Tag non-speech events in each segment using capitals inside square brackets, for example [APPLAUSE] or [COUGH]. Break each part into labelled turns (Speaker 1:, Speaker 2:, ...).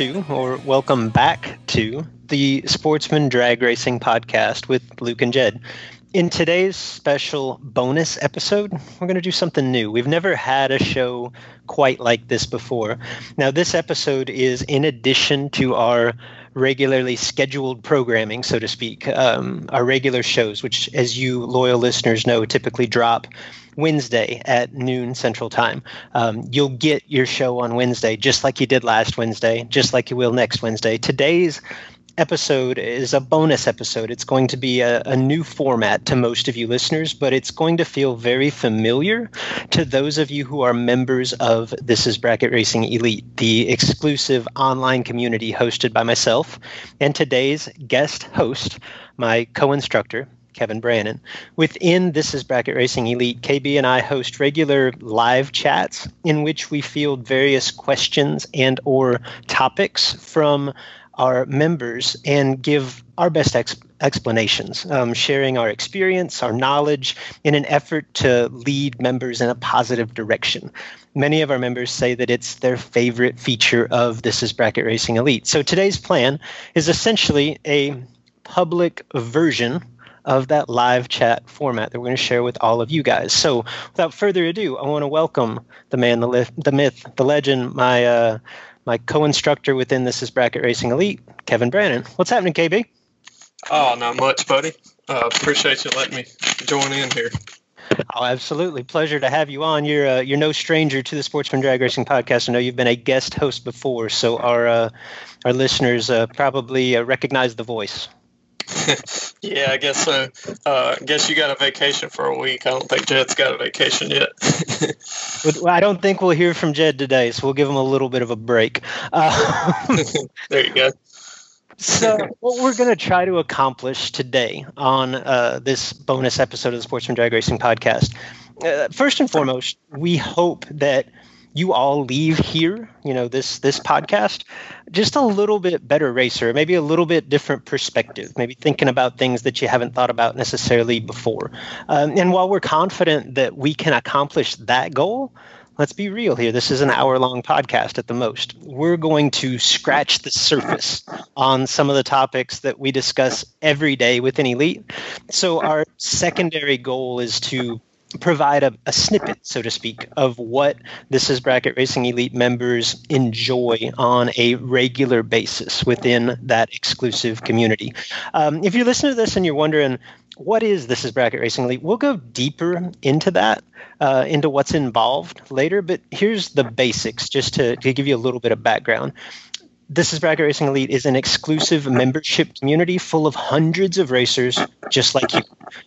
Speaker 1: To, or welcome back to, the Sportsman Drag Racing Podcast with Luke and Jed. In today's special bonus episode, we're going to do something new. We've never had a show quite like this before. Now, this episode is in addition to our regularly scheduled programming, so to speak, um, our regular shows, which, as you loyal listeners know, typically drop Wednesday at noon Central Time. Um, you'll get your show on Wednesday, just like you did last Wednesday, just like you will next Wednesday. Today's episode is a bonus episode. It's going to be a, a, new format to most of you listeners, but it's going to feel very familiar to those of you who are members of This is Bracket Racing Elite, the exclusive online community hosted by myself and today's guest host, my co instructor. Kevin Brannon. Within This is Bracket Racing Elite, KB and I host regular live chats in which we field various questions and or topics from our members and give our best ex- explanations, um, sharing our experience, our knowledge in an effort to lead members in a positive direction. Many of our members say that it's their favorite feature of This is Bracket Racing Elite. So today's plan is essentially a public version of that live chat format that we're going to share with all of you guys. So, without further ado, I want to welcome the man, the, li- the myth, the legend, my uh, my co-instructor within this is Bracket Racing Elite, Kevin Brannon. What's happening, KB?
Speaker 2: Oh, not much, buddy. Uh, appreciate you letting me join in here.
Speaker 1: Oh, absolutely. Pleasure to have you on. You're uh, you're no stranger to the Sportsman Drag Racing podcast. I know you've been a guest host before, so our uh, our listeners uh, probably uh, recognize the voice. [LAUGHS]
Speaker 2: yeah, I guess so. Uh, I guess you got a vacation for a week. I don't think Jed's got a vacation yet. [LAUGHS]
Speaker 1: I don't think we'll hear from Jed today, so we'll give him a little bit of a break. Uh, [LAUGHS]
Speaker 2: there you go.
Speaker 1: so, what we're going to try to accomplish today on uh, this bonus episode of the Sportsman Drag Racing podcast, uh, first and foremost, we hope that you all leave here, you know, this this podcast, just a little bit better racer, maybe a little bit different perspective, maybe thinking about things that you haven't thought about necessarily before. Um, and while we're confident that we can accomplish that goal, let's be real here. This is an hour long podcast at the most. We're going to scratch the surface on some of the topics that we discuss every day within Elite. So, our secondary goal is to provide a, a, snippet, so to speak, of what This is Bracket Racing Elite members enjoy on a regular basis within that exclusive community. Um, if you listen to this and you're wondering, what is This is Bracket Racing Elite? We'll go deeper into that, uh, into what's involved later, but here's the basics just to, to give you a little bit of background. This is Bracket Racing Elite is an exclusive membership community full of hundreds of racers just like you.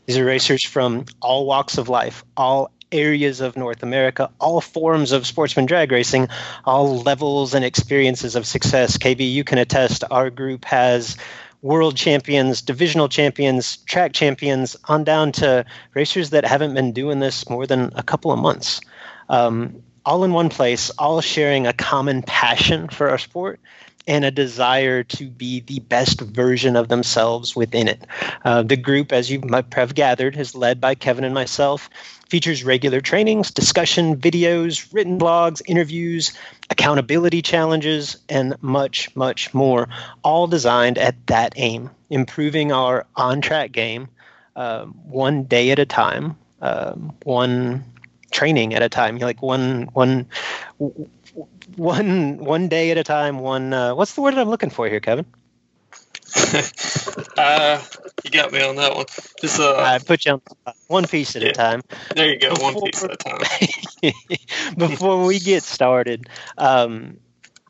Speaker 1: These are racers from all walks of life, all areas of North America, all forms of sportsman drag racing, all levels and experiences of success. KB, you can attest our group has world champions, divisional champions, track champions, on down to racers that haven't been doing this more than a couple of months. Um, all in one place, all sharing a common passion for our sport and a desire to be the best version of themselves within it. Uh, the group, as you might have gathered, is led by Kevin and myself, features regular trainings, discussion videos, written blogs, interviews, accountability challenges, and much, much more, all designed at that aim improving our on track game uh, one day at a time, uh, one training at a time, like one, one, one, one day at a time, one, uh, what's the word I'm looking for here, Kevin? [LAUGHS]
Speaker 2: uh, you got me on that one. Just uh, I
Speaker 1: put you on one piece at yeah. a time.
Speaker 2: There you go, before, one piece at a time. [LAUGHS]
Speaker 1: before we get started, um,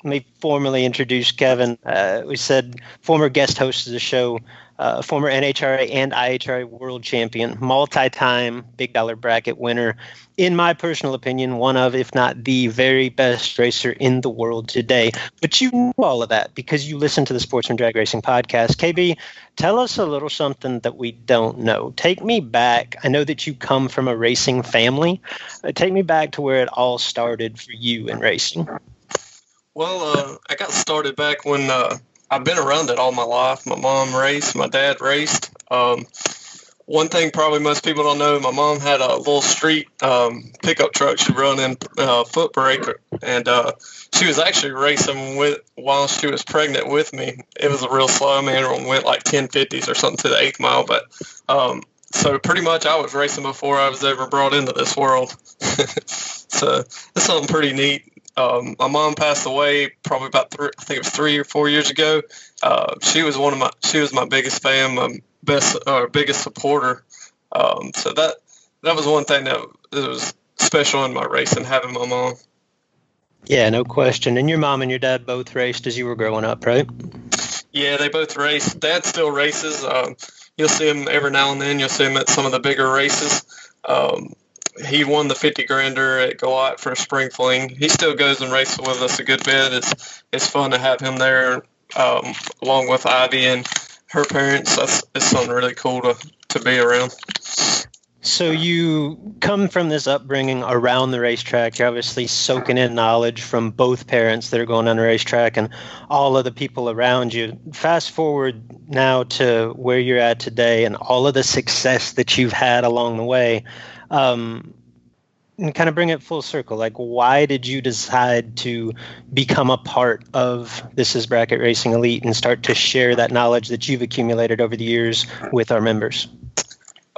Speaker 1: let me formally introduce Kevin. Uh, we said former guest host of the show, uh, former NHRA and IHRA world champion, multi time big dollar bracket winner. In my personal opinion, one of, if not the very best racer in the world today. But you know all of that because you listen to the Sportsman Drag Racing podcast. KB, tell us a little something that we don't know. Take me back. I know that you come from a racing family. Uh, take me back to where it all started for you in racing.
Speaker 2: Well, uh, I got started back when uh, I've been around it all my life. My mom raced, my dad raced. Um, one thing probably most people don't know, my mom had a little street um, pickup truck she run in uh, foot brake, and uh, she was actually racing with while she was pregnant with me. It was a real slow. Mean, it went like 1050s or something to the eighth mile, but um, so pretty much I was racing before I was ever brought into this world. [LAUGHS] so it's something pretty neat um, my mom passed away probably about three, I think it was three or four years ago. Uh, she was one of my she was my biggest fan, my best or uh, biggest supporter. Um, so that that was one thing that was special in my racing having my mom.
Speaker 1: Yeah, no question. And your mom and your dad both raced as you were growing up, right?
Speaker 2: Yeah, they both race. Dad still races. Um, you'll see him every now and then. You'll see him at some of the bigger races. Um, he won the 50 grander at Galot for a spring fling. He still goes and races with us a good bit. It's it's fun to have him there um, along with Ivy and her parents. That's it's something really cool to, to be around.
Speaker 1: So you come from this upbringing around the racetrack. You're obviously soaking in knowledge from both parents that are going on the racetrack and all of the people around you. Fast forward now to where you're at today and all of the success that you've had along the way um, and kind of bring it full circle. Like why did you decide to become a part of this is bracket racing elite and start to share that knowledge that you've accumulated over the years with our members?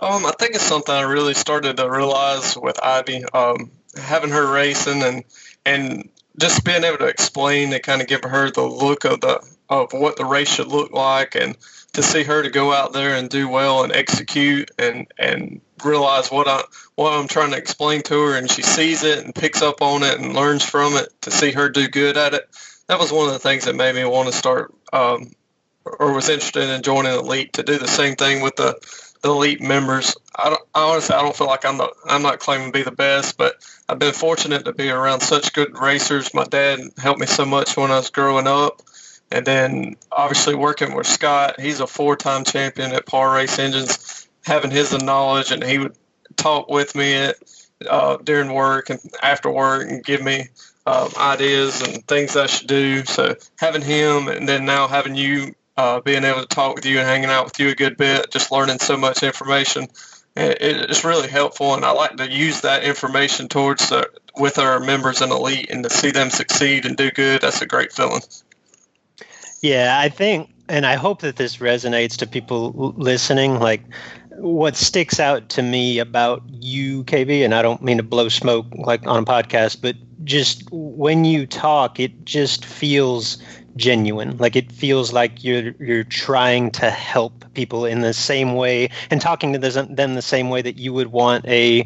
Speaker 2: Um, i think it's something i really started to realize with ivy. Um, having her racing and and just being able to explain and kind of give her the look of the of what the race should look like and to see her to go out there and do well and execute and and realize what I what I'm trying to explain to her, and she sees it and picks up on it and learns from it. To see her do good at it, that was one of the things that made me want to start um, or was interested in joining elite to do the same thing with the, the elite members. I, don't, I honestly I don't feel like I'm not I'm not claiming to be the best, but I've been fortunate to be around such good racers. My dad helped me so much when I was growing up. And then obviously working with Scott, he's a four-time champion at Par Race Engines having his knowledge, and he would talk with me uh, during work and after work and give me um, ideas and things I should do. So having him, and then now having you, uh, being able to talk with you and hanging out with you a good bit, just learning so much information, it, it's really helpful. And I like to use that information towards the, with our members in elite and to see them succeed and do good. That's a great feeling.
Speaker 1: Yeah, I think, and I hope that this resonates to people listening. Like what sticks out to me about you, KB, and I don't mean to blow smoke like on a podcast, but just when you talk, it just feels genuine. Like it feels like you're you're trying to help people in the same way and talking to them the same way that you would want a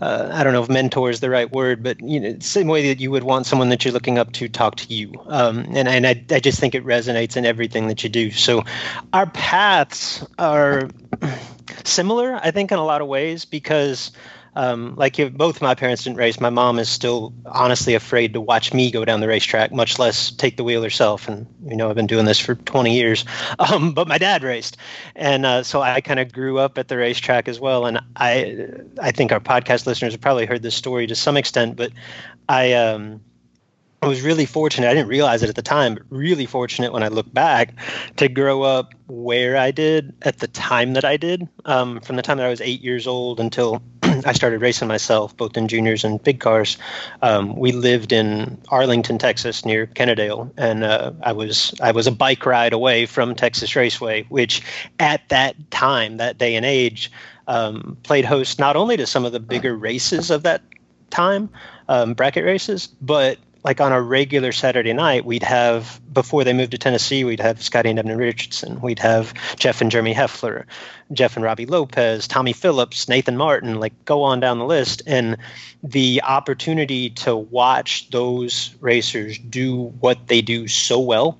Speaker 1: uh, I don't know if mentor is the right word, but you know, same way that you would want someone that you're looking up to talk to you. Um, and and I, I just think it resonates in everything that you do. So our paths are similar, I think, in a lot of ways because um, like if both my parents didn't race, my mom is still honestly afraid to watch me go down the racetrack, much less take the wheel herself. And you know, I've been doing this for 20 years. [LAUGHS] Um, but my dad raced, and uh, so I kind of grew up at the racetrack as well. And I, I think our podcast listeners have probably heard this story to some extent, but I. Um, I was really fortunate. I didn't realize it at the time, but really fortunate when I look back to grow up where I did at the time that I did. Um, from the time that I was eight years old until [CLEARS THROAT] I started racing myself, both in juniors and big cars. Um, we lived in Arlington, Texas, near Kennedale, and uh, I was I was a bike ride away from Texas Raceway, which at that time, that day and age, um, played host not only to some of the bigger races of that time, um, bracket races, but like on a regular Saturday night, we'd have before they moved to Tennessee, we'd have Scotty and Evan Richardson, we'd have Jeff and Jeremy Heffler, Jeff and Robbie Lopez, Tommy Phillips, Nathan Martin, like go on down the list, and the opportunity to watch those racers do what they do so well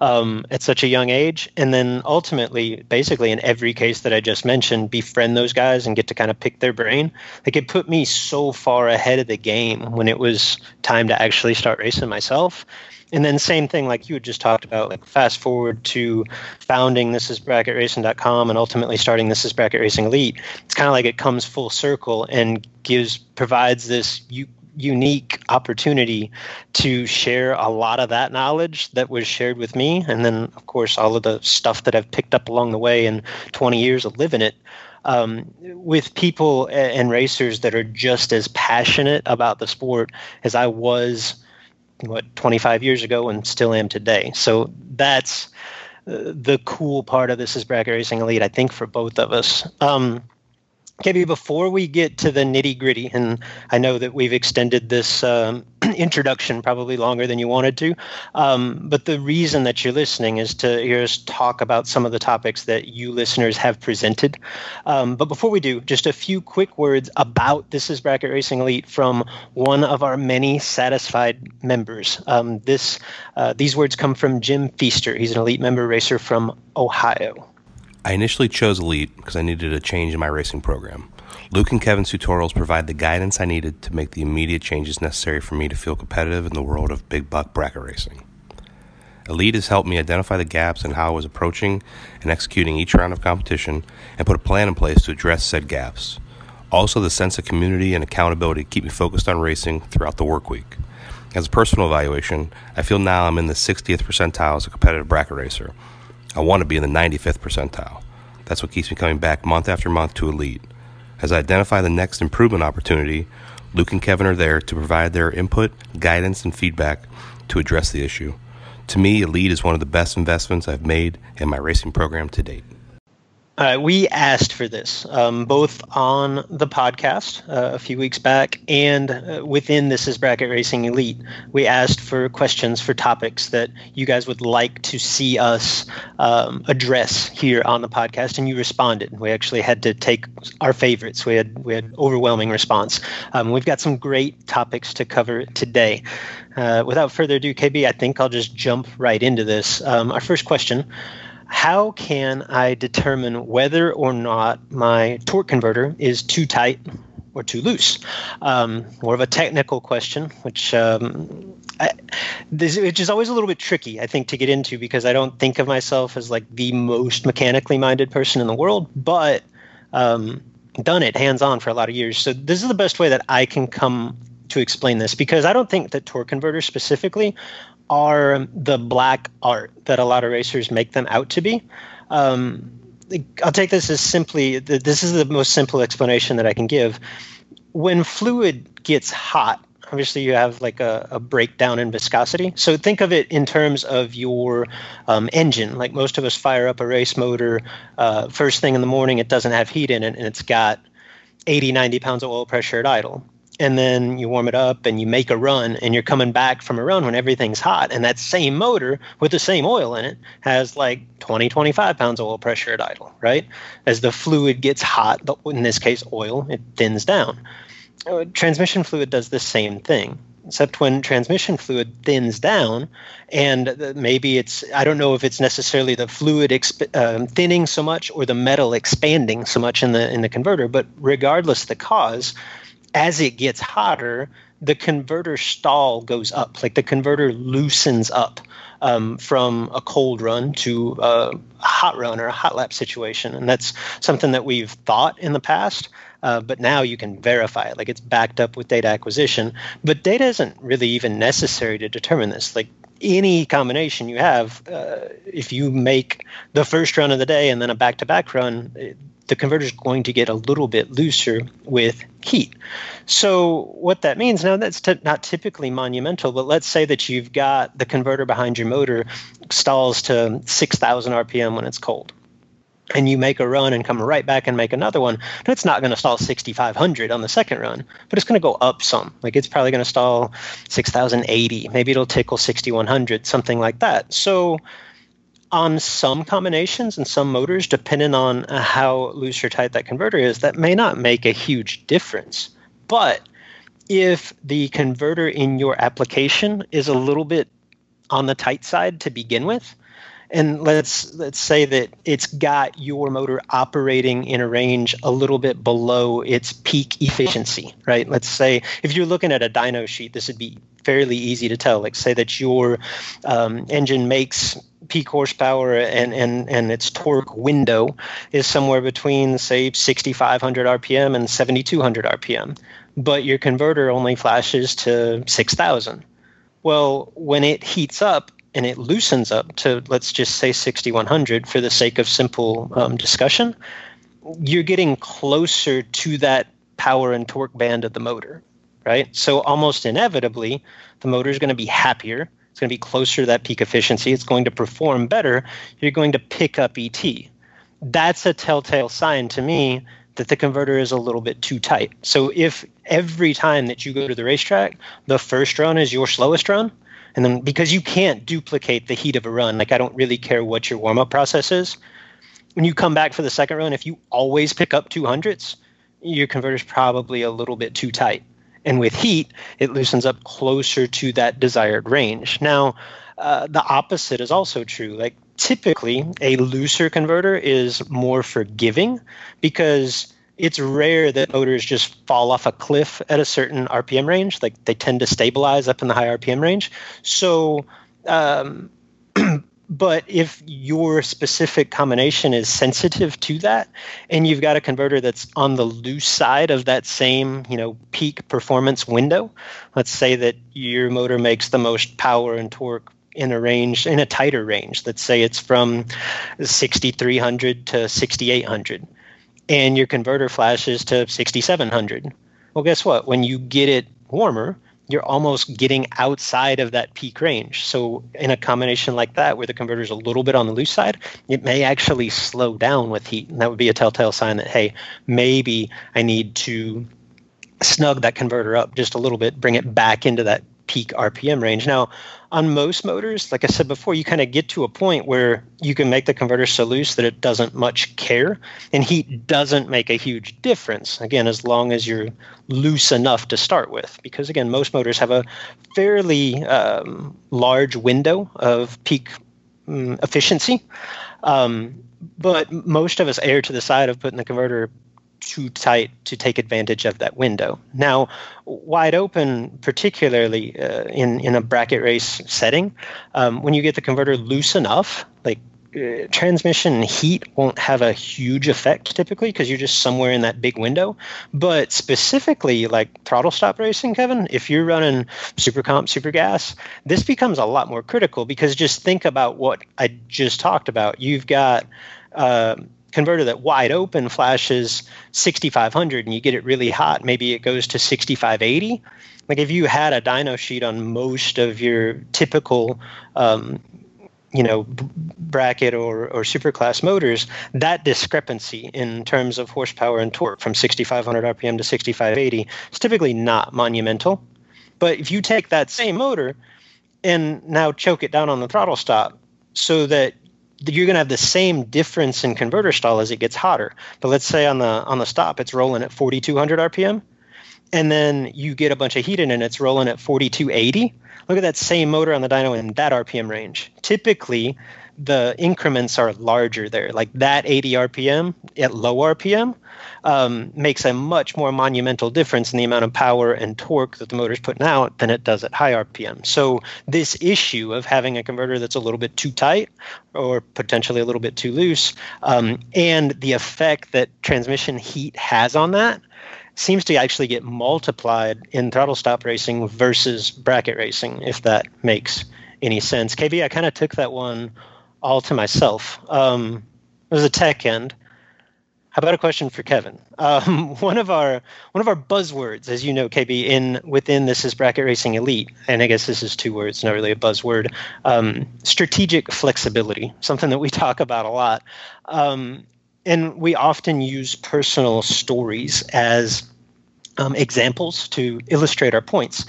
Speaker 1: um, at such a young age. And then ultimately, basically, in every case that I just mentioned, befriend those guys and get to kind of pick their brain. Like it put me so far ahead of the game when it was time to actually start racing myself. And then same thing like you had just talked about, like fast forward to founding this is bracketracing.com and ultimately starting this is bracket racing elite. It's kind of like it comes full circle and gives provides this you unique opportunity to share a lot of that knowledge that was shared with me. And then, of course, all of the stuff that I've picked up along the way in 20 years of living it. Um, with people and racers that are just as passionate about the sport as I was, what, 25 years ago and still am today. So that's uh, the cool part of this is bracket racing elite, I think, for both of us. Um, KB, before we get to the nitty gritty, and I know that we've extended this um, [CLEARS THROAT] introduction probably longer than you wanted to, um, but the reason that you're listening is to hear us talk about some of the topics that you listeners have presented. Um, but before we do, just a few quick words about This is Bracket Racing Elite from one of our many satisfied members. Um, this uh, These words come from Jim Feaster. He's an elite member racer from Ohio.
Speaker 3: I initially chose Elite because I needed a change in my racing program. Luke and Kevin's tutorials provide the guidance I needed to make the immediate changes necessary for me to feel competitive in the world of big buck bracket racing. Elite has helped me identify the gaps in how I was approaching and executing each round of competition and put a plan in place to address said gaps. Also, the sense of community and accountability keep me focused on racing throughout the work week. As a personal evaluation, I feel now I'm in the 60th percentile as a competitive bracket racer I want to be in the 95th percentile. That's what keeps me coming back month after month to Elite. As I identify the next improvement opportunity, Luke and Kevin are there to provide their input, guidance, and feedback to address the issue. To me, Elite is one of the best investments I've made in my racing program to date.
Speaker 1: Uh, we asked for this um, both on the podcast uh, a few weeks back and uh, within This is Bracket Racing Elite. We asked for questions for topics that you guys would like to see us um, address here on the podcast, and you responded. We actually had to take our favorites. We had we had overwhelming response. Um, we've got some great topics to cover today. Uh, without further ado, KB, I think I'll just jump right into this. Um, our first question how can I determine whether or not my torque converter is too tight or too loose? Um, more of a technical question, which um, I, this, which is always a little bit tricky, I think, to get into because I don't think of myself as like the most mechanically minded person in the world, but um, done it hands on for a lot of years. So this is the best way that I can come to explain this because I don't think that torque converters specifically are the black art that a lot of racers make them out to be. Um, I'll take this as simply this is the most simple explanation that I can give. When fluid gets hot, obviously you have like a, a breakdown in viscosity. So think of it in terms of your um, engine. Like most of us fire up a race motor uh, first thing in the morning, it doesn't have heat in it, and it's got 80, 90 pounds of oil pressure at idle and then you warm it up and you make a run and you're coming back from a run when everything's hot. And that same motor with the same oil in it has like 20 25 pounds of oil pressure at idle right? As the fluid gets hot in this case oil it thins down. Uh, transmission fluid does the same thing except when transmission fluid thins down and maybe it's i don't know if it's necessarily the fluid exp- um, thinning so much or the metal expanding so much in the in the converter but regardless the cause as it gets hotter the converter stall goes up like the converter loosens up um, from a cold run to a hot run or a hot lap situation and that's something that we've thought in the past uh, but now you can verify it. Like it's backed up with data acquisition. But data isn't really even necessary to determine this. Like any combination you have, uh, if you make the first run of the day and then a back to back run, the converter is going to get a little bit looser with heat. So, what that means now, that's t- not typically monumental, but let's say that you've got the converter behind your motor stalls to 6,000 RPM when it's cold and you make a run and come right back and make another one, it's not going to stall 6,500 on the second run, but it's going to go up some. Like it's probably going to stall 6,080. Maybe it'll tickle 6,100, something like that. So on some combinations and some motors, depending on uh, how loose or tight that converter is, that may not make a huge difference. But if the converter in your application is a little bit on the tight side to begin with, and let's let's say that it's got your motor operating in a range a little bit below its peak efficiency right? Let's say if you're looking at a dyno sheet this would be fairly easy to tell. Like say that your um, engine makes peak horsepower and, and, and its torque window is somewhere between say 6500 rpm and 7200 rpm but your converter only flashes to 6000 well when it heats up and it loosens up to let's just say 6100 for the sake of simple um, discussion you're getting closer to that power and torque band of the motor right? So almost inevitably the motor is going to be happier it's going to be closer to that peak efficiency it's going to perform better you're going to pick up et that's a telltale sign to me that the converter is a little bit too tight. So if every time that you go to the racetrack the first run is your slowest run and then because you can't duplicate the heat of a run, like I don't really care what your warm up process is. When you come back for the second run, if you always pick up 200s, your converter's probably a little bit too tight. And with heat, it loosens up closer to that desired range. Now, uh, the opposite is also true. Like typically, a looser converter is more forgiving because it's rare that motors just fall off a cliff at a certain RPM range. Like they tend to stabilize up in the high RPM range. So, um, [CLEARS THROAT] but if your specific combination is sensitive to that, and you've got a converter that's on the loose side of that same, you know, peak performance window, let's say that your motor makes the most power and torque in a range in a tighter range let's say it's from 6300 to 6800 and your converter flashes to 6700. Well, guess what? When you get it warmer, you're almost getting outside of that peak range. So, in a combination like that, where the converter is a little bit on the loose side, it may actually slow down with heat. And that would be a telltale sign that, hey, maybe I need to snug that converter up just a little bit, bring it back into that peak RPM range. Now, on most motors, like I said before, you kind of get to a point where you can make the converter so loose that it doesn't much care, and heat doesn't make a huge difference. Again, as long as you're loose enough to start with, because again, most motors have a fairly um, large window of peak um, efficiency. Um, but most of us err to the side of putting the converter too tight to take advantage of that window. Now, wide open, particularly uh, in in a bracket race setting, um, when you get the converter loose enough, like uh, transmission heat won't have a huge effect typically because you're just somewhere in that big window. But specifically, like throttle stop racing, Kevin, if you're running super comp, super gas, this becomes a lot more critical because just think about what I just talked about. You've got uh, converter that wide open flashes 6500 and you get it really hot, maybe it goes to 6580. Like if you had a dyno sheet on most of your typical, um, you know, bracket or, or superclass motors, that discrepancy in terms of horsepower and torque from 6500 RPM to 6580 is typically not monumental. But if you take that same motor and now choke it down on the throttle stop so that you're going to have the same difference in converter stall as it gets hotter. But let's say on the on the stop it's rolling at 4200 RPM. and then you get a bunch of heat in and it's rolling at 4280. Look at that same motor on the dyno in that RPM range. Typically, the increments are larger there. Like that 80 RPM at low RPM um, makes a much more monumental difference in the amount of power and torque that the motor's putting out than it does at high RPM. So this issue of having a converter that's a little bit too tight or potentially a little bit too loose, um, and the effect that transmission heat has on that seems to actually get multiplied in throttle stop racing versus bracket racing, if that makes any sense. KB, I kind of took that one all to myself. Um, it was a tech end. How about a question for Kevin? Um, [LAUGHS] one of our one of our buzzwords, as you know, KB, in within this is bracket racing elite, and I guess this is two words, not really a buzzword. Um, strategic flexibility, something that we [LAUGHS] talk about a lot, um, and we often use personal stories as um, examples to illustrate our points.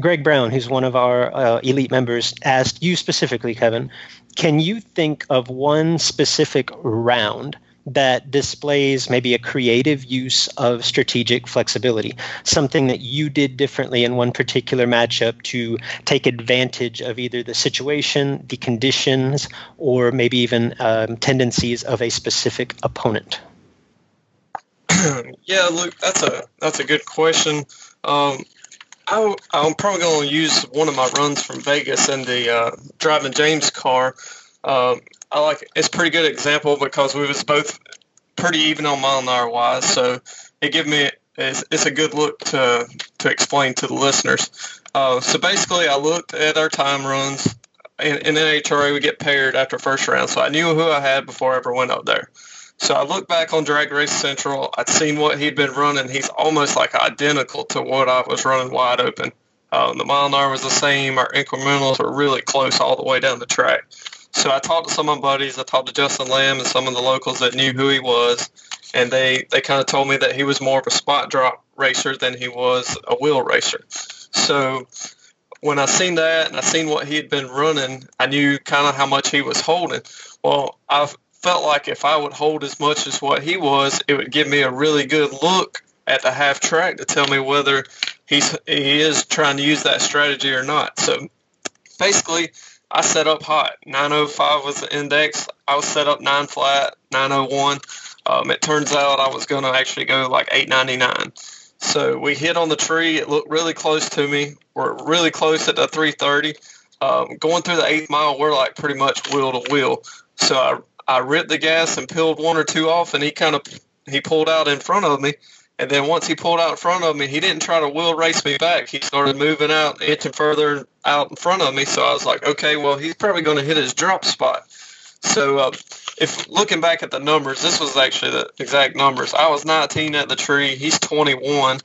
Speaker 1: Greg Brown, who's one of our uh, elite members, asked you specifically, Kevin, can you think of one specific round that displays maybe a creative use of strategic flexibility, something that you did differently in one particular matchup to take advantage of either the situation, the conditions, or maybe even um, tendencies of a specific opponent? [CLEARS THROAT]
Speaker 2: yeah, look, that's a that's a good question. Um, I, am probably going to use one of my runs from Vegas in the uh, driving James car. Um, I like it's a pretty good example because we was both pretty even on mile an hour wise, so it gave me it's, it's a good look to to explain to the listeners. Uh, so basically, I looked at our time runs. In, in NHRA, we get paired after first round, so I knew who I had before I ever went up there. So I look back on Drag Race Central. I'd seen what he'd been running. He's almost like identical to what I was running wide open. Um, the mile an hour was the same. Our incrementals were really close all the way down the track. So I talked to some of my buddies. I talked to Justin Lamb and some of the locals that knew who he was, and they they kind of told me that he was more of a spot drop racer than he was a wheel racer. So when I seen that and I seen what he had been running, I knew kind of how much he was holding. Well, I felt like if I would hold as much as what he was, it would give me a really good look at the half track to tell me whether he's he is trying to use that strategy or not. So basically, I set up hot. 905 was the index. I was set up nine flat, 901. Um, it turns out I was going to actually go like 899. So we hit on the tree. It looked really close to me. We're really close at the 330. Um, going through the eighth mile, we're like pretty much wheel to wheel. So I I ripped the gas and peeled one or two off, and he kind of he pulled out in front of me. And then once he pulled out in front of me, he didn't try to wheel race me back. He started moving out, inching further out in front of me. So I was like, okay, well, he's probably going to hit his drop spot. So uh, if looking back at the numbers, this was actually the exact numbers. I was 19 at the tree. He's 21.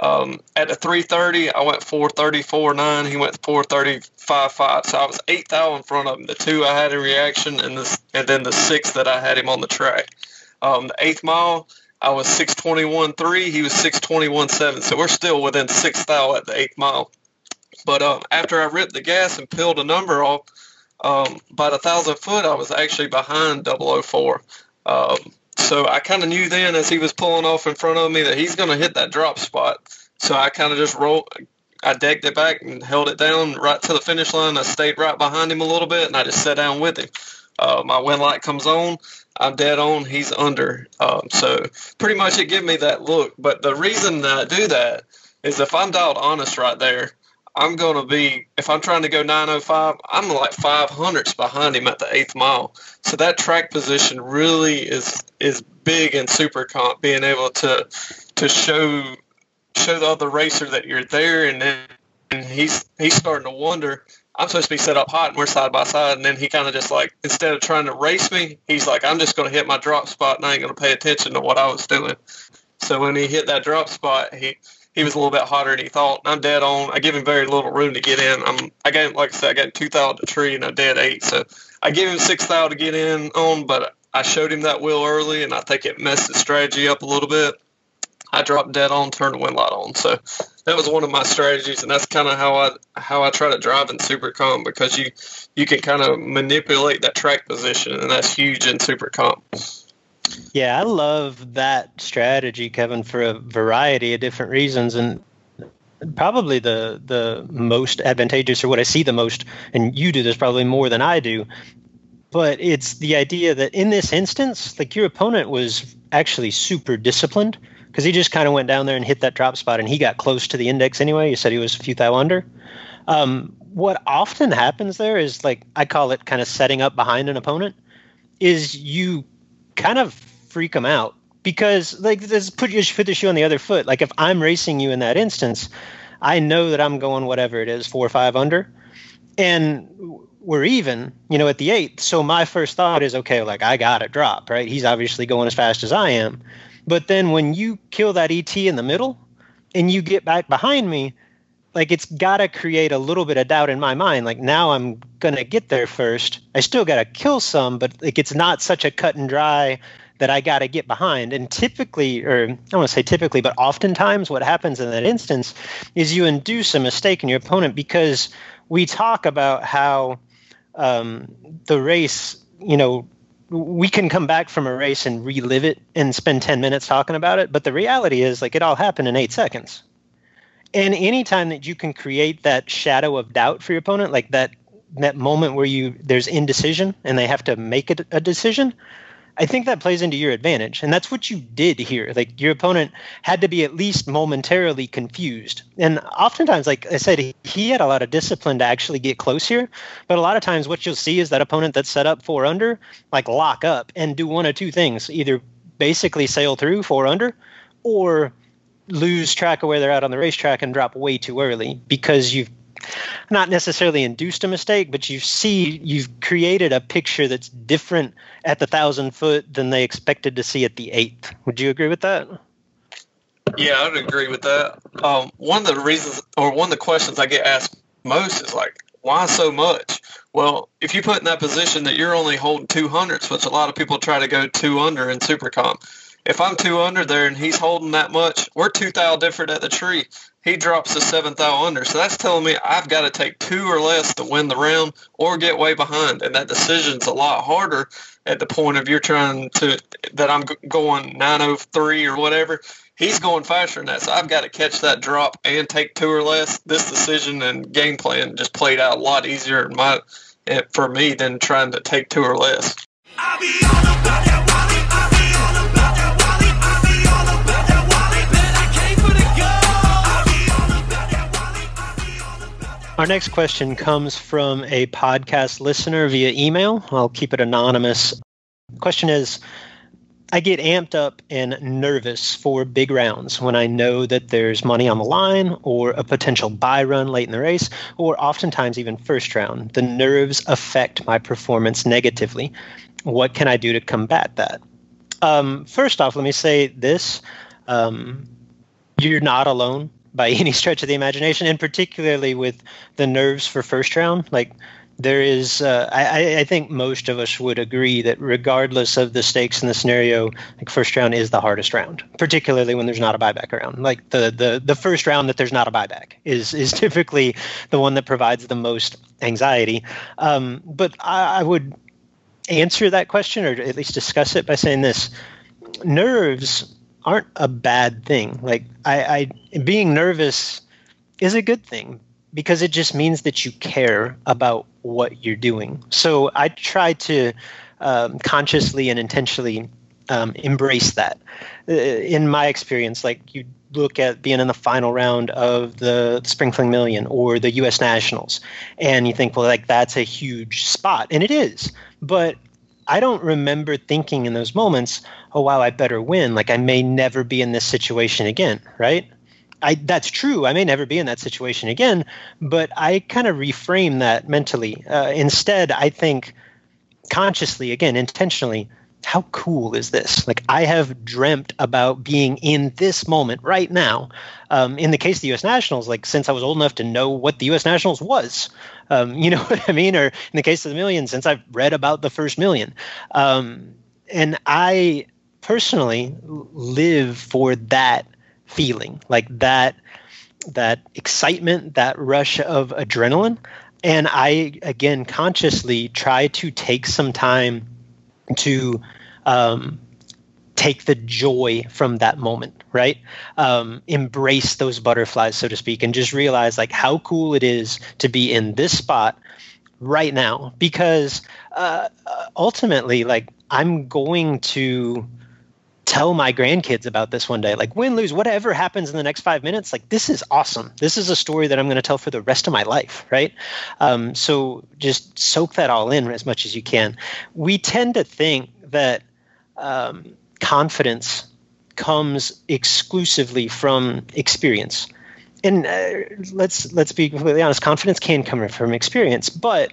Speaker 2: Um, at the 330, I went 434.9. He went 435.5. So I was eight thou in front of him. The two I had in reaction, and and then the six that I had him on the track. Um, the eighth mile, I was 621.3. He was 621.7. So we're still within six thou at the eighth mile. But um, after I ripped the gas and peeled a number off, um, about a thousand foot, I was actually behind 004. Um, so I kind of knew then as he was pulling off in front of me that he's going to hit that drop spot. So I kind of just rolled, I decked it back and held it down right to the finish line. I stayed right behind him a little bit and I just sat down with him. Uh, my wind light comes on, I'm dead on, he's under. Um, so pretty much it gave me that look. But the reason that I do that is if I'm dialed honest right there, I'm going to be, if I'm trying to go 905, I'm like 500s behind him at the eighth mile. So that track position really is is big in super comp, being able to to show show the other racer that you're there, and then and he's he's starting to wonder. I'm supposed to be set up hot, and we're side by side, and then he kind of just like instead of trying to race me, he's like, I'm just going to hit my drop spot, and I ain't going to pay attention to what I was doing. So when he hit that drop spot, he he was a little bit hotter than he thought. I'm dead on. I give him very little room to get in. I'm I gave him like I said, I got two thou at tree and a dead eight. So I gave him six thou to get in on, but I showed him that wheel early and I think it messed his strategy up a little bit. I dropped dead on, turned the wind light on. So that was one of my strategies, and that's kind of how I how I try to drive in super comp because you you can kind of manipulate that track position, and that's huge in super comp.
Speaker 1: Yeah, I love that strategy, Kevin, for a variety of different reasons. And probably the the most advantageous or what I see the most, and you do this probably more than I do. But it's the idea that in this instance, like your opponent was actually super disciplined because he just kind of went down there and hit that drop spot, and he got close to the index anyway. You said he was a few thou under. Um, what often happens there is like I call it kind of setting up behind an opponent. Is you kind of freak them out because like this put you put the shoe on the other foot. Like if I'm racing you in that instance, I know that I'm going whatever it is, four or five under, and we're even, you know, at the eighth. So my first thought is, okay, like I got to drop, right? He's obviously going as fast as I am, but then when you kill that ET in the middle, and you get back behind me, like it's got to create a little bit of doubt in my mind like now i'm to get there first i still got to kill some but like it's not such a cut and dry that I got to get behind. And typically, or I want to say typically, but oftentimes what happens in that instance is you induce a mistake in your opponent because we talk about how um, the race, you know, we can come back from a race and relive it and spend 10 minutes talking about it. But the reality is, like, it all happened in eight seconds. And anytime that you can create that shadow of doubt for your opponent, like that that moment where you there's indecision and they have to make a, a decision, I think that plays into your advantage. And that's what you did here. Like your opponent had to be at least momentarily confused. And oftentimes, like I said, he, had a lot of discipline to actually get close here. But a lot of times, what you'll see is that opponent that's set up four under, like lock up and do one of two things either basically sail through four under or lose track of where they're at on the racetrack and drop way too early because you've not necessarily induced a mistake, but you see you've created a picture that's different at the thousand foot than they expected to see at the eighth. Would you agree with that?
Speaker 2: Yeah, I would agree with that. Um, one of the reasons, or one of the questions I get asked most is like, why so much? Well, if you put in that position that you're only holding 200s, which a lot of people try to go two under in Supercomp, if I'm two under there and he's holding that much, we're two thou different at the tree he drops the seventh thou under. So that's telling me I've got to take two or less to win the round or get way behind. And that decision's a lot harder at the point of you're trying to, that I'm going 903 or whatever. He's going faster than that. So I've got to catch that drop and take two or less. This decision and game plan just played out a lot easier in my, eh, for me than trying to take two or less.
Speaker 1: Our next question comes from a podcast listener via email. I'll keep it anonymous. question is I get amped up and nervous for big rounds when I know that there's money on the line or a potential buy run late in the race, or oftentimes even first round. The nerves affect my performance negatively. What can I do to combat that? Um, first off, let me say this um, you're not alone by [LAUGHS] any stretch of the imagination, and particularly with the nerves for first round. Like there is, uh, I, I think most of us would agree that regardless of the stakes in the scenario, like first round is the hardest round, particularly when there's not a buyback around. Like the the the first round that there's not a buyback is is [LAUGHS] typically the one that provides the most anxiety. Um, but I, I would answer that question or at least discuss it by saying this: nerves aren't a bad thing. Like I, I being nervous is a good thing because it just means that you care about what you're doing. So I try to um, consciously and intentionally um, embrace that. Uh, in my experience, like you look at being in the final round of the Spring Fling Million or the U.S. Nationals, and you think, well, like that's a huge spot, and it is. But I don't remember thinking in those moments, oh wow, I better win. Like I may never be in this situation again, right? I that's true. I may never be in that situation again, but I kind of reframe that mentally. Uh, instead, I think consciously, again, intentionally, how cool is this? Like I have dreamt about being in this moment right now. Um, in the case of the U.S. Nationals, like since I was old enough to know what the U.S. Nationals was, um, [LAUGHS] you know what I mean? Or in the case of the million, since I've read about the first million, um, and I personally live for that feeling, like that that excitement, that rush of adrenaline, and I again consciously try to take some time to um, take the joy from that moment, right? Um, embrace those butterflies, so to speak, and just realize like how cool it is to be in this spot right now. Because uh, ultimately, like I'm going to tell my grandkids about this one day like win lose whatever happens in the next five minutes like this is awesome. This is a story that i'm going to tell for the rest of my life right? Um, so just soak that all in as much as you can. We tend to think that um, confidence comes exclusively from experience. And uh, let's let's be completely honest confidence can come from experience but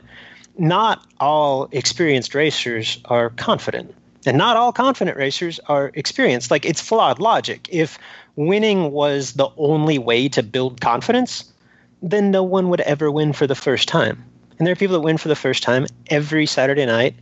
Speaker 1: not all experienced racers are confident and not all confident racers are experienced. Like it's flawed logic. If winning was the only way to build confidence, then no one would ever win for the first time. And there are people that win for the first time every Saturday night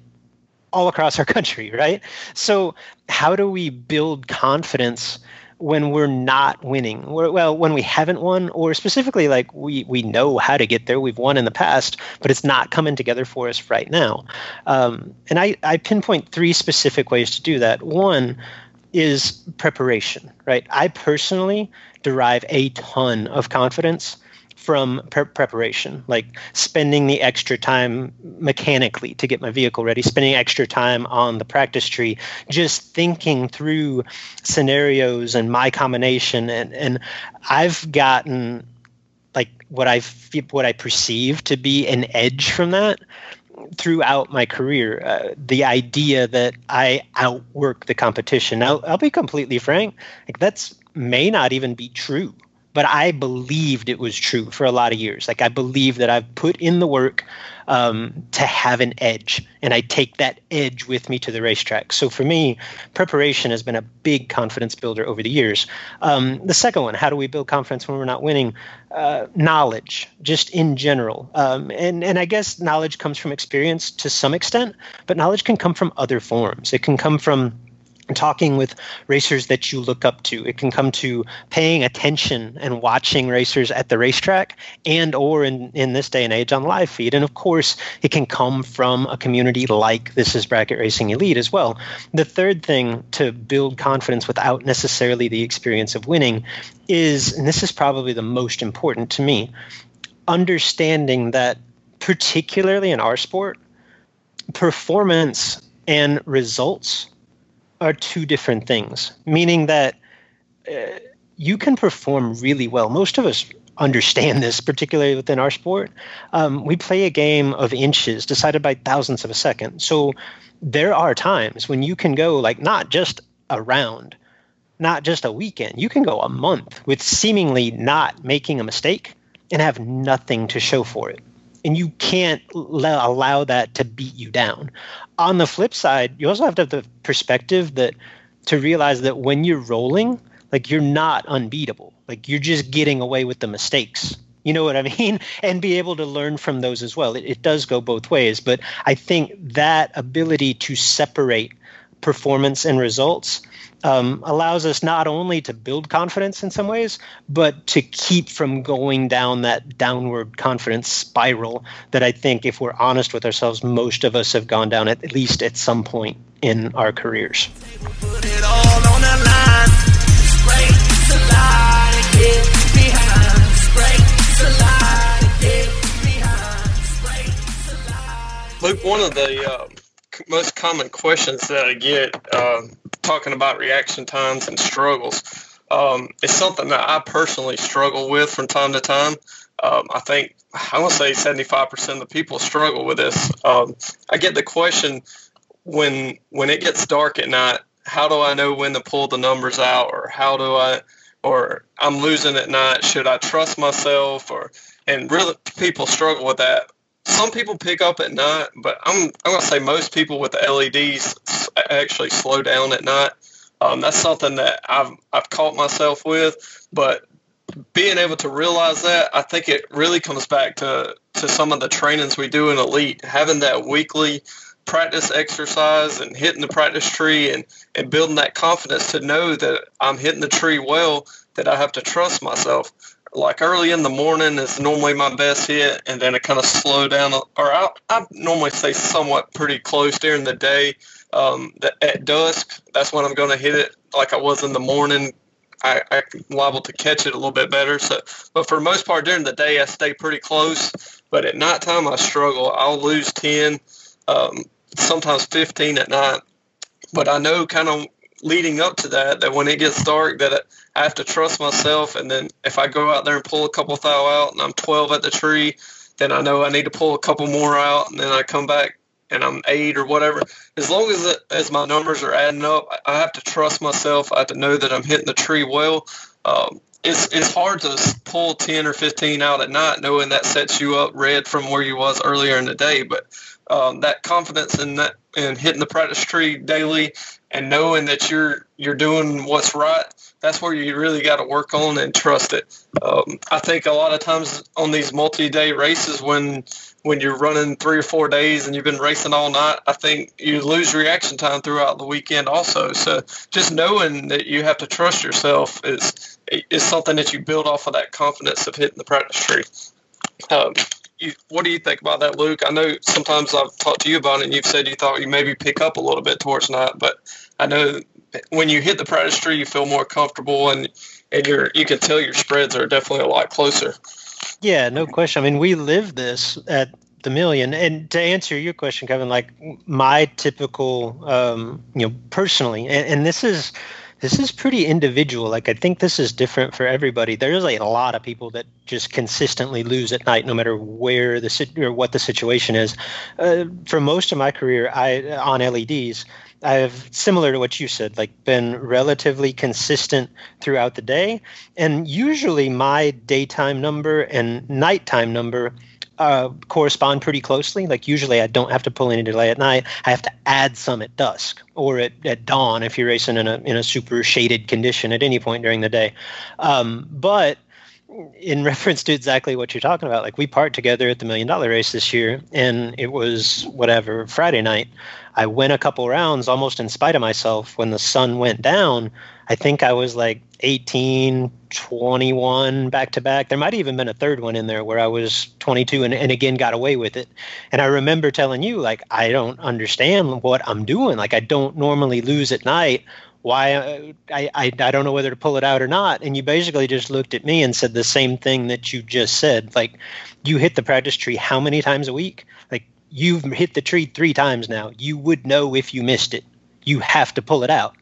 Speaker 1: all across our [LAUGHS] country, right? So, how do we build confidence when we're not winning. We're, well when we haven't won or specifically like we we know how to get there. We've won in the past but it's not coming together for us right now. Um, and I, I pinpoint three specific ways to do that. One is preparation right? I personally derive a ton of confidence from pre- preparation, like spending the extra time mechanically to get my vehicle ready, spending extra time on the practice tree, just thinking through scenarios and my combination. And, and I've gotten like what I what I perceive to be an edge from that throughout my career. Uh, the idea that I outwork the competition. Now, I'll be completely frank, like that's may not even be true but I believed it was true for a lot of years. Like I believe that I've put in the work um, to have an edge, and I take that edge with me to the racetrack. So for me, preparation has been a big confidence builder over the years. Um, the second one, how do we build confidence when we're not winning? Uh, knowledge, just in general, um, and and I guess knowledge comes from experience to some extent, but knowledge can come from other forms. It can come from talking with racers that you look up to. It can come to paying attention and watching racers at the racetrack and or in, in this day and age on live feed. And of course it can come from a community like this is bracket racing elite as well. The third thing to build confidence without necessarily the experience of winning is and this is probably the most important to me understanding that particularly in our sport performance and results are two different things, meaning that uh, you can perform really well. Most of us understand this, particularly within our sport. Um, we play a game of inches decided by thousandths of a second. So there are times when you can go like not just a round, not just a weekend, you can go a month with seemingly not making a mistake and have nothing to show for it and you can't allow that to beat you down. On the flip side, you also have to have the perspective that to realize that when you're rolling, like you're not unbeatable. Like you're just getting away with the mistakes. You know what I [LAUGHS] mean? And be able to learn from those as well. It, it does go both ways, but I think that ability to separate performance and results um, allows us not only to build confidence in some ways, but to keep from going down that downward confidence spiral that I think, if we're honest with ourselves, most of us have gone down at, least at some point in our careers.
Speaker 2: Luke, one of the uh, most common questions that I get uh, talking about reaction times and struggles. Um, it's something that I personally struggle with from time to time. Um, I think I to say 75% of the people struggle with this. Um, I get the question when when it gets dark at night, how do I know when to pull the numbers out, or how do I, or I'm losing at night? Should I trust myself, or and really people struggle with that some people pick up at night, but I'm I'm gonna say most people with the LEDs actually slow down at night. Um, that's something that I've I've caught myself with, but being able to realize that, I think it really comes back to to some of the trainings we do in elite, having that weekly practice exercise and hitting the practice tree and, and building that confidence to know that I'm hitting the tree well, that I have to trust myself like early in the morning is normally my best hit, and then it kind of slow down. Or I, I normally say somewhat pretty close during the day. Um, at dusk, that's when I'm going to hit it like I was in the morning. I, I'm liable to catch it a little bit better. So, but for most part during the day, I stay pretty close. But at nighttime, I struggle. I'll lose ten, um, sometimes fifteen at night. But I know kind of leading up to that that when it gets dark that I have to trust myself. And then if I go out there and pull a couple thou out and I'm 12 at the tree then I know I need to pull a couple more out. And then I come back and I'm 8 or whatever. As long as it, as my numbers are adding up I have to trust myself. I have to know that I'm hitting the tree well. Um, it's it's hard to pull 10 or 15 out at night knowing that sets you up red from where you was earlier in the day. But um, that confidence in that and hitting the practice tree daily and knowing that you're you're doing what's right that's where you really got to work on and trust it. Um, i think a lot of times on these multi-day races when when you're running three or four days and you've been racing all night i think you lose reaction time throughout the weekend also. So just knowing that you have to trust yourself is is something that you build off of that confidence of hitting the practice tree. Um, you, what do you think about that, Luke? I know sometimes I've talked to you about it, and you've said you thought you maybe pick up a little bit towards night, but I know when you hit the practice tree, you feel more comfortable, and and you're you can tell your spreads are definitely a lot closer.
Speaker 1: Yeah, no question. I mean, we live this at the million, and to answer your question, Kevin, like my typical, um, you know, personally, and, and this is this is pretty individual. Like I think this is different for everybody. There's like a lot of people that just consistently lose at night, no matter where the sit or what the situation is. Uh, for most of my career, I on LEDs, I've similar to what you said, like been relatively consistent throughout the day, and usually my daytime number and nighttime number uh, correspond pretty closely. Like usually, I don't have to pull any delay at night. I have to add some at dusk or at, at dawn if you're racing in a in a super shaded condition at any point during the day. Um, but in [LAUGHS] reference to exactly what you're talking about, like we part together at the million dollar race this year, and it was whatever Friday night. I went a couple rounds almost in spite of myself when the sun went down. I think I was like 18, 21 back to back. There might have even been a third one in there where I was 22 and, and again got away with it. And I remember telling you, like, I don't understand what I'm doing. Like, I don't normally lose at night. Why? Uh, I, I, I don't know whether to pull it out or not. And you basically just looked at me and said the same thing that you just said. Like, you hit the practice tree how many times a week? Like, you've hit the tree three times now. You would know if you missed it. You have to pull it out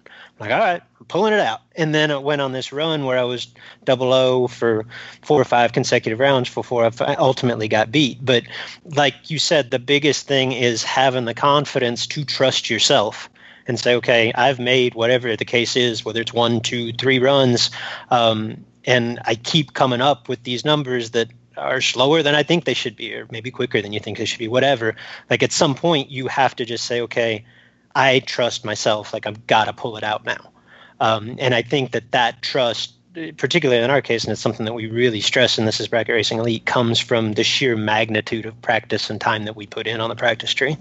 Speaker 1: like, all right, I'm pulling it out. And then I went on this run where I was double O for four or five consecutive rounds before I ultimately got beat. But like you said, the biggest thing is having the confidence to trust yourself and say, okay, I've made whatever the case is, whether it's one, two, three runs, um, and I keep coming up with these numbers that are slower than I think they should be, or maybe quicker than you think they should be, whatever. Like at some point, you have to just say, okay, I trust myself. Like I've got to pull it out now. Um, and I think that that trust, particularly in our case, and it's something that we really stress in this is bracket racing elite, comes from the sheer magnitude of practice and time that we put in on the practice tree.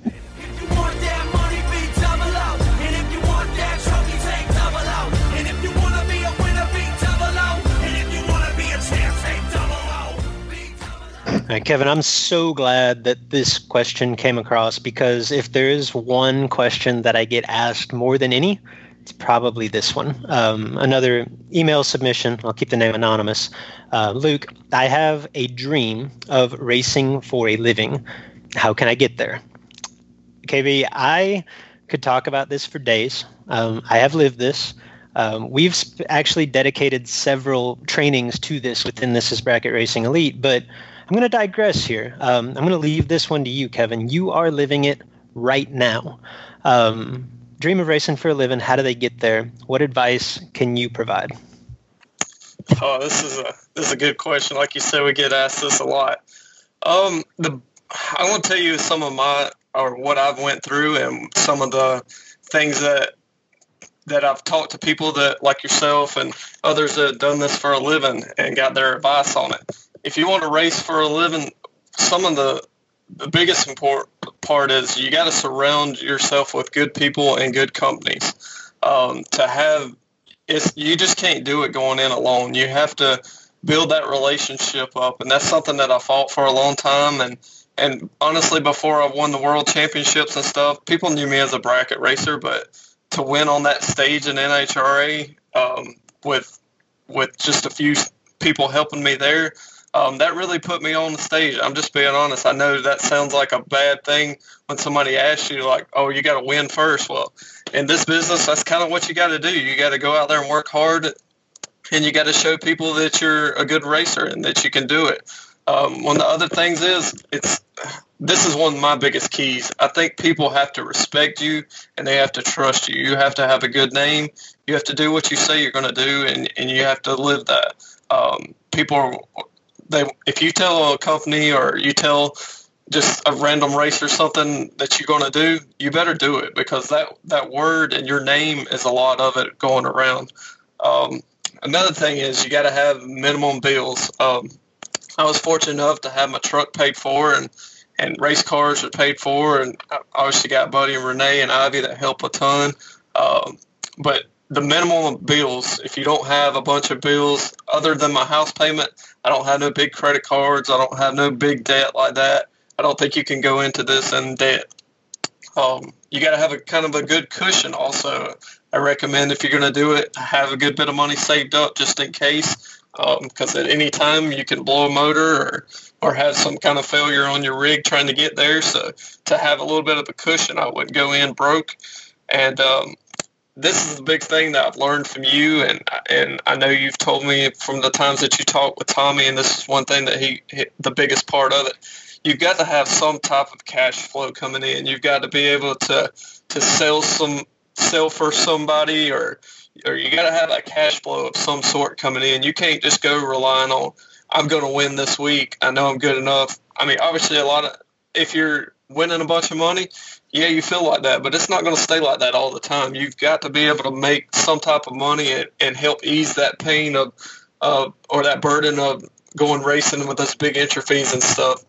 Speaker 1: Right, Kevin, I'm so glad that this question came across because if there is one question that I get asked more than any, it's probably this one. Um, another email submission. I'll keep the name anonymous. Uh, Luke, I have a dream of racing for a living. How can I get there? KB, I could talk about this for days. Um, I have lived this. Um, we've sp- actually dedicated several trainings to this within This is Bracket Racing Elite, but I'm going to digress here. Um, I'm going to leave this one to you, Kevin. You are living it right now. Um, dream of racing for a living. How do they get there? What advice can you provide?
Speaker 2: Oh, this is a this is a good question. Like you said, we get asked this a lot. Um, the I want to tell you some of my or what I've went through and some of the things that that I've talked to people that like yourself and others that have done this for a living and got their advice on it if you want to race for a living, some of the the biggest important part is you got to surround yourself with good people and good companies. Um, to have it's you just can't do it going in alone. You have to build that relationship up, and that's something that I fought for a long time. And and honestly, before I won the world championships and stuff, people knew me as a bracket racer. But to win on that stage in NHRA um, with with just a few people helping me there, um, that really put me on the stage. I'm just being honest. I know that sounds like a bad thing when somebody asks you, like, "Oh, you got to win first. Well, in this business, that's kind of what you got to do. You got to go out there and work hard, and you got to show people that you're a good racer and that you can do it. Um, one of the other things is it's this is one of my biggest keys. I think people have to respect you and they have to trust you. You have to have a good name. You have to do what you say you're going to do, and, and you have to live that. Um, people, they if you tell a company or you tell just a random race or something that you're going to do, you better do it because that that word and your name is a lot of it going around. Um, another thing is you got to have minimum bills. Um, I was fortunate enough to have my truck paid for and and race cars are paid for, and I obviously got Buddy and Renee and Ivy that help a ton. Um, but the minimum bills, if you don't have a bunch of bills other than my house payment, I don't have no big credit cards. I don't have no big debt like that. I don't think you can go into this in debt. Um, you got to have a kind of a good cushion. Also, I recommend if you're going to do it, have a good bit of money saved up just in case because um, at any time you can blow a motor or or have some kind of failure on your rig trying to get there. So to have a little bit of a cushion, I wouldn't go in broke. And um, this is the big thing that I've learned from you, and and I know you've told me from the times that you talked with Tommy, and this is one thing that he, he the biggest part of it. You've got to have some type of cash flow coming in. You've got to be able to to sell some sell for somebody or or you got to have a cash flow of some sort coming in. You can't just go relying on I'm going to win this week. I know I'm good enough. I mean, obviously, a lot of if you're winning a bunch of money, yeah, you feel like that, but it's not going to stay like that all the time. You've got to be able to make some type of money and, and help ease that pain of, uh, or that burden of going racing with those big entry fees and stuff.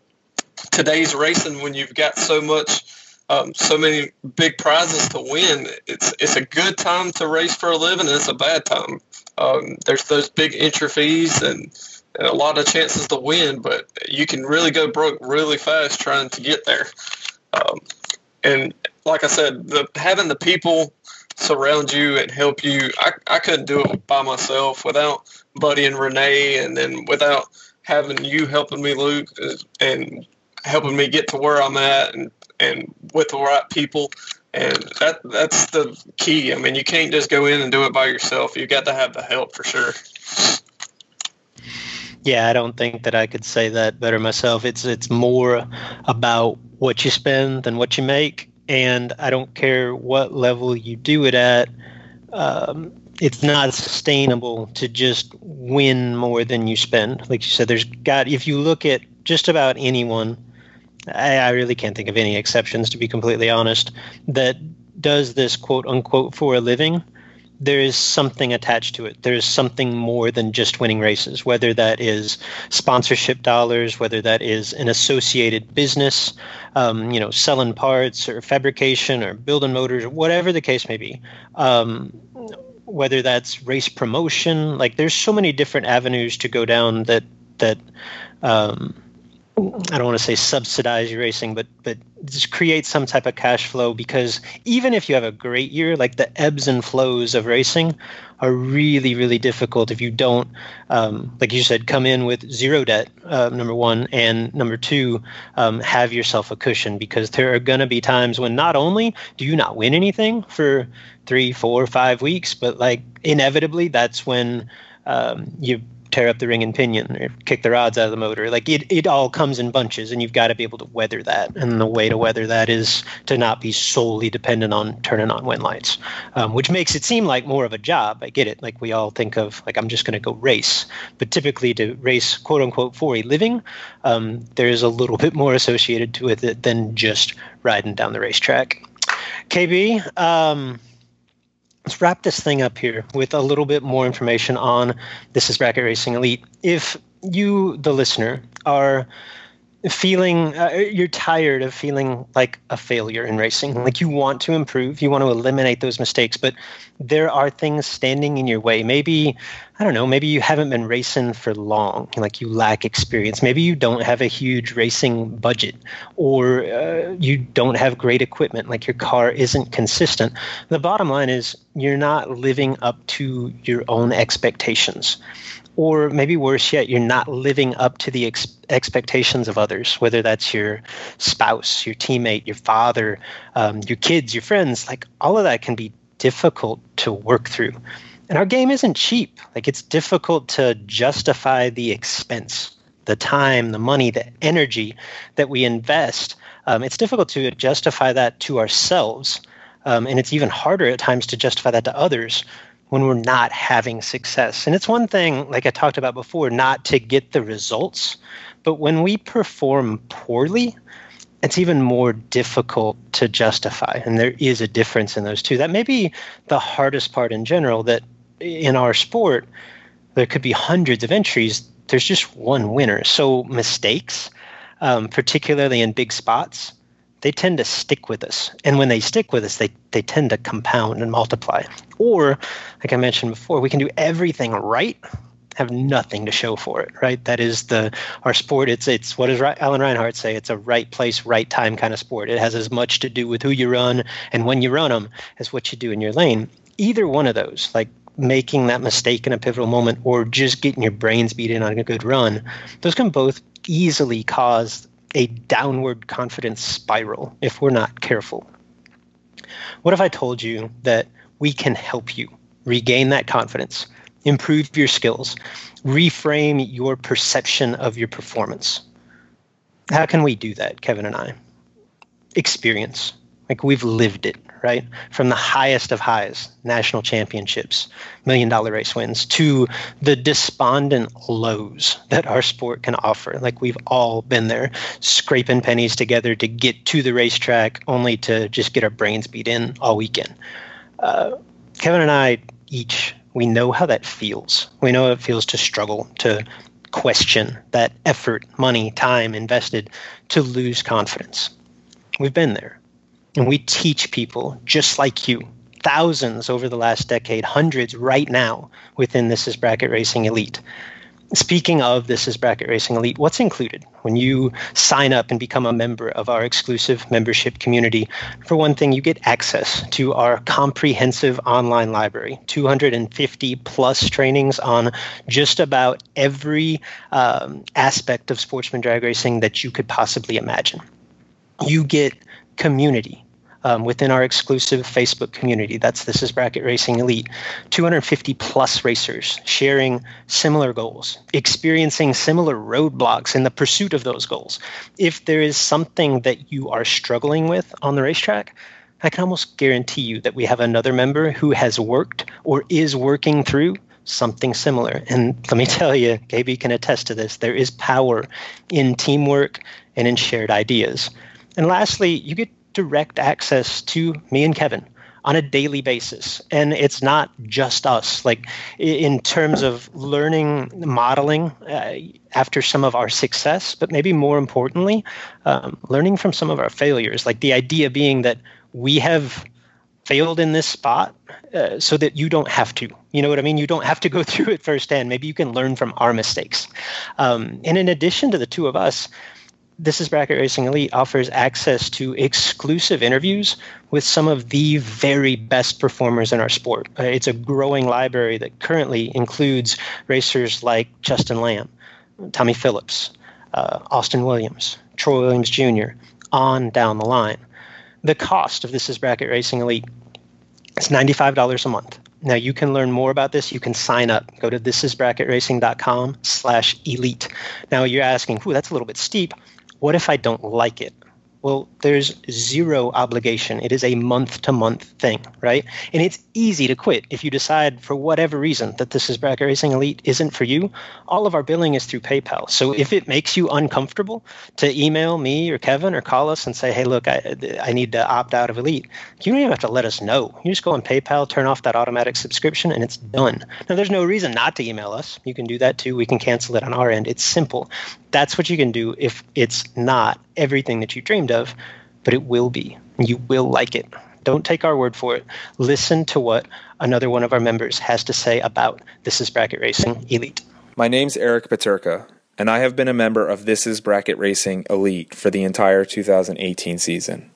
Speaker 2: Today's racing, when you've got so much um, so many big prizes to win. It's it's a good time to race for a living, and it's a bad time. Um, there's those big entry fees and, a lot of chances to win, but you can really go broke really fast trying to get there. Um, and like I said, the, having the people surround you and help you, I, I couldn't do it by myself without Buddy and Renee, and then without having you helping me, Luke, and helping me get to where I'm at and and with the right people. And that that's the key. I mean, you can't just go in and do it by yourself. You got to have the help for sure.
Speaker 1: Yeah, I don't think that I could say that better myself. It's it's more about what you spend than what you make, and I don't care what level you do it at. Um, it's not sustainable to just win more than you spend. Like you said, there's got if you look at just about anyone I, I really can't think of any exceptions, to be completely honest, that does this quote unquote for a living there is something attached to it. There is something more than just winning races, whether that is sponsorship dollars, whether that is an associated business, um, you know, selling parts or fabrication or building motors, whatever the case may be. Um, whether that's race promotion, like there's so many different avenues to go down that that um, I don't want to say subsidize your racing, but but just create some type of cash flow because even if you have a great year, like the ebbs and flows of racing are really really difficult if you don't, um, like you said, come in with zero debt. Uh, number one, and number two, um, have yourself a cushion because there are going to be times when not only do you not win anything for three, four, five weeks, but like inevitably that's when um, you tear up the ring and pinion or kick the rods out of the motor. Like it, it all comes in bunches, and you've got to be able to weather that. And the way to weather that is to not be solely dependent on turning on wind lights, um, which makes it seem like more of a job. I get it. Like we all think of like I'm just going to go race, but typically to race quote unquote for a living, um, there's a little bit more associated with it than just riding down the racetrack. KB. Um, let's wrap this thing up here with a little bit more information on this is bracket racing elite. If you the listener are feeling uh, you're tired of feeling like a failure in racing like you want to improve you want to eliminate those mistakes but there are things standing in your way maybe I don't know, maybe you haven't been racing for long, like you lack experience. Maybe you don't have a huge racing budget, or uh, you don't have great equipment, like your car isn't consistent. The bottom line is you're not living up to your own expectations. Or maybe worse yet, you're not living up to the ex- expectations of others, whether that's your spouse, your teammate, your father, um, your kids, your friends. Like all of that can be difficult to work through. And our game isn't cheap. Like it's difficult to justify the expense, the time, the money, the energy that we invest. Um, it's difficult to justify that to ourselves. Um, and it's even harder at times to justify that to others when we're not having success. And it's one thing, like I talked about before, not to get the results. But when we perform poorly, it's even more difficult to justify. And there is a difference in those two. That may be the hardest part in general that in our sport, there could be hundreds of entries. There's just one winner. So mistakes, um, particularly in big spots, they tend to stick with us. And when they stick with us, they, they tend to compound and multiply. Or, like I mentioned before, we can do everything right, have nothing to show for it, right? That is the our sport. It's it's what does Alan Reinhart say? It's a right place, right time kind of sport. It has as much to do with who you run and when you run them as what you do in your lane. Either one of those, like making that mistake in a pivotal moment or just getting your brains beat in on a good run, those can both easily cause a downward confidence spiral if we're not careful. What if I told you that we can help you regain that confidence, improve your skills, reframe your perception of your performance? How can we do that, Kevin and I? Experience. Like we've lived it right? From the highest of highs, national championships, million dollar race wins, to the despondent lows that our sport can offer. Like we've all been there, scraping pennies together to get to the racetrack, only to just get our brains beat in all weekend. Uh, Kevin and I each, we know how that feels. We know it feels to struggle, to question that effort, money, time invested to lose confidence. We've been there. And we teach people just like you, thousands over the last decade, hundreds right now within This is Bracket Racing Elite. Speaking of This is Bracket Racing Elite, what's included when you sign up and become a member of our exclusive membership community? For one thing, you get access to our comprehensive online library, 250 plus trainings on just about every um, aspect of sportsman drag racing that you could possibly imagine. You get community um, within our exclusive Facebook community. That's This is Bracket Racing Elite. 250 plus racers sharing similar goals, experiencing similar roadblocks in the pursuit of those goals. If there is something that you are struggling with on the racetrack, I can almost guarantee you that we have another member who has worked or is working through something similar. And let me [LAUGHS] tell you, KB can attest to this. There is power in teamwork and in shared ideas. And lastly, you get direct access to me and Kevin on a daily basis. And it's not just us. Like in terms of learning modeling uh, after some of our success, but maybe more importantly, um, learning from some of our failures. Like the idea being that we have failed in this spot uh, so that you don't have to. You know what I mean? You don't have to go [LAUGHS] through it firsthand. Maybe you can learn from our mistakes. Um, and in addition to the two of us, this is Bracket Racing Elite offers access to exclusive interviews with some of the very best performers in our sport. Uh, it's a growing library that currently includes racers like Justin Lamb, Tommy Phillips, uh, Austin Williams, Troy Williams Jr., on down the line. The cost of This is Bracket Racing Elite is $95 a month. Now you can learn more about this. You can sign up. Go to thisisbracketracing.com slash elite. Now you're asking, whoo, that's a little bit steep what if I don't like it? Well, there's zero obligation. It is a month to month thing, right? And it's easy to quit if you decide for whatever reason that this is Bracket Racing Elite isn't for you. All of our billing is through PayPal. So if it makes you uncomfortable to email me or Kevin or call us and say, hey, look, I, I need to opt out of Elite, you don't even have to let us know. You just go on PayPal, turn off that automatic subscription, and it's done. Now, there's no reason not to email us. You can do that too. We can cancel it on our end. It's simple. That's what you can do if it's not everything that you dreamed of, but it will be. You will like it. Don't take our word for it. Listen to what another one of our members has to say about This is Bracket Racing Elite.
Speaker 4: My name's Eric Paterka, and I have been a member of This is Bracket Racing Elite for the entire 2018 season.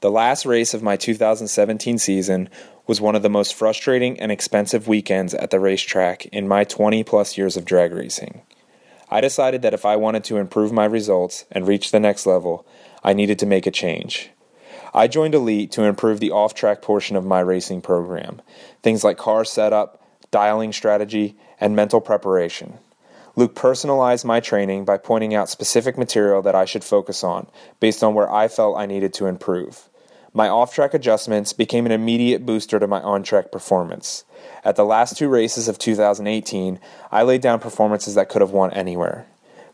Speaker 4: The last race of my 2017 season was one of the most frustrating and expensive weekends at the racetrack in my 20 plus years of drag racing. I decided that if I wanted to improve my results and reach the next level, I needed to make a change. I joined Elite to improve the off track portion of my racing program, things like car setup, dialing strategy, and mental preparation. Luke personalized my training by pointing out specific material that I should focus on based on where I felt I needed to improve. My off track adjustments became an immediate booster to my on track performance. At the last two races of 2018, I laid down performances that could have won anywhere.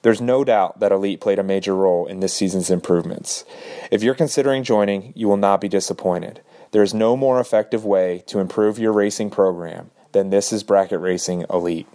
Speaker 4: There's no doubt that Elite played a major role in this season's improvements. If you're considering joining, you will not be disappointed. There is no more effective way to improve your racing program than this is Bracket Racing Elite.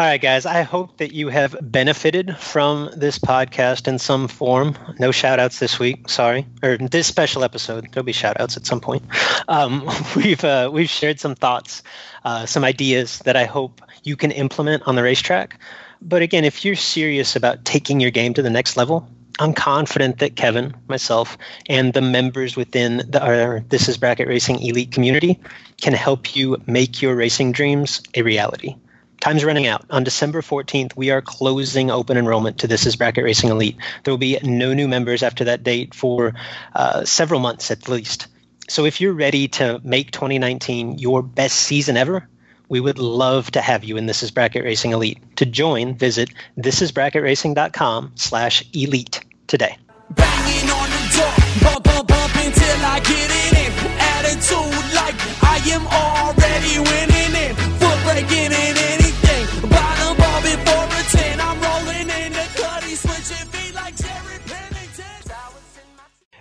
Speaker 1: All right, guys. I hope that you have benefited from this podcast in some form. No shout outs this week, sorry. Or this special episode. There'll be shout outs at some point. Um, [LAUGHS] we've uh, we've shared some thoughts, uh, some ideas that I hope you can implement on the racetrack. But again, if you're serious about taking your game to the next level, I'm confident that Kevin, myself, and the members within the, our This is Bracket Racing Elite community can help you make your racing dreams a reality time's running out. On December 14th, we are closing open enrollment to This is Bracket Racing Elite. There will be no new members after that date for uh, several months at least. So if you're ready to make 2019 your best season ever, we would love to have you in This is Bracket Racing Elite. To join, visit thisisbracketracing.com slash elite today. Banging on the door, bump, bump, bump until I get it in. Attitude like I am already winning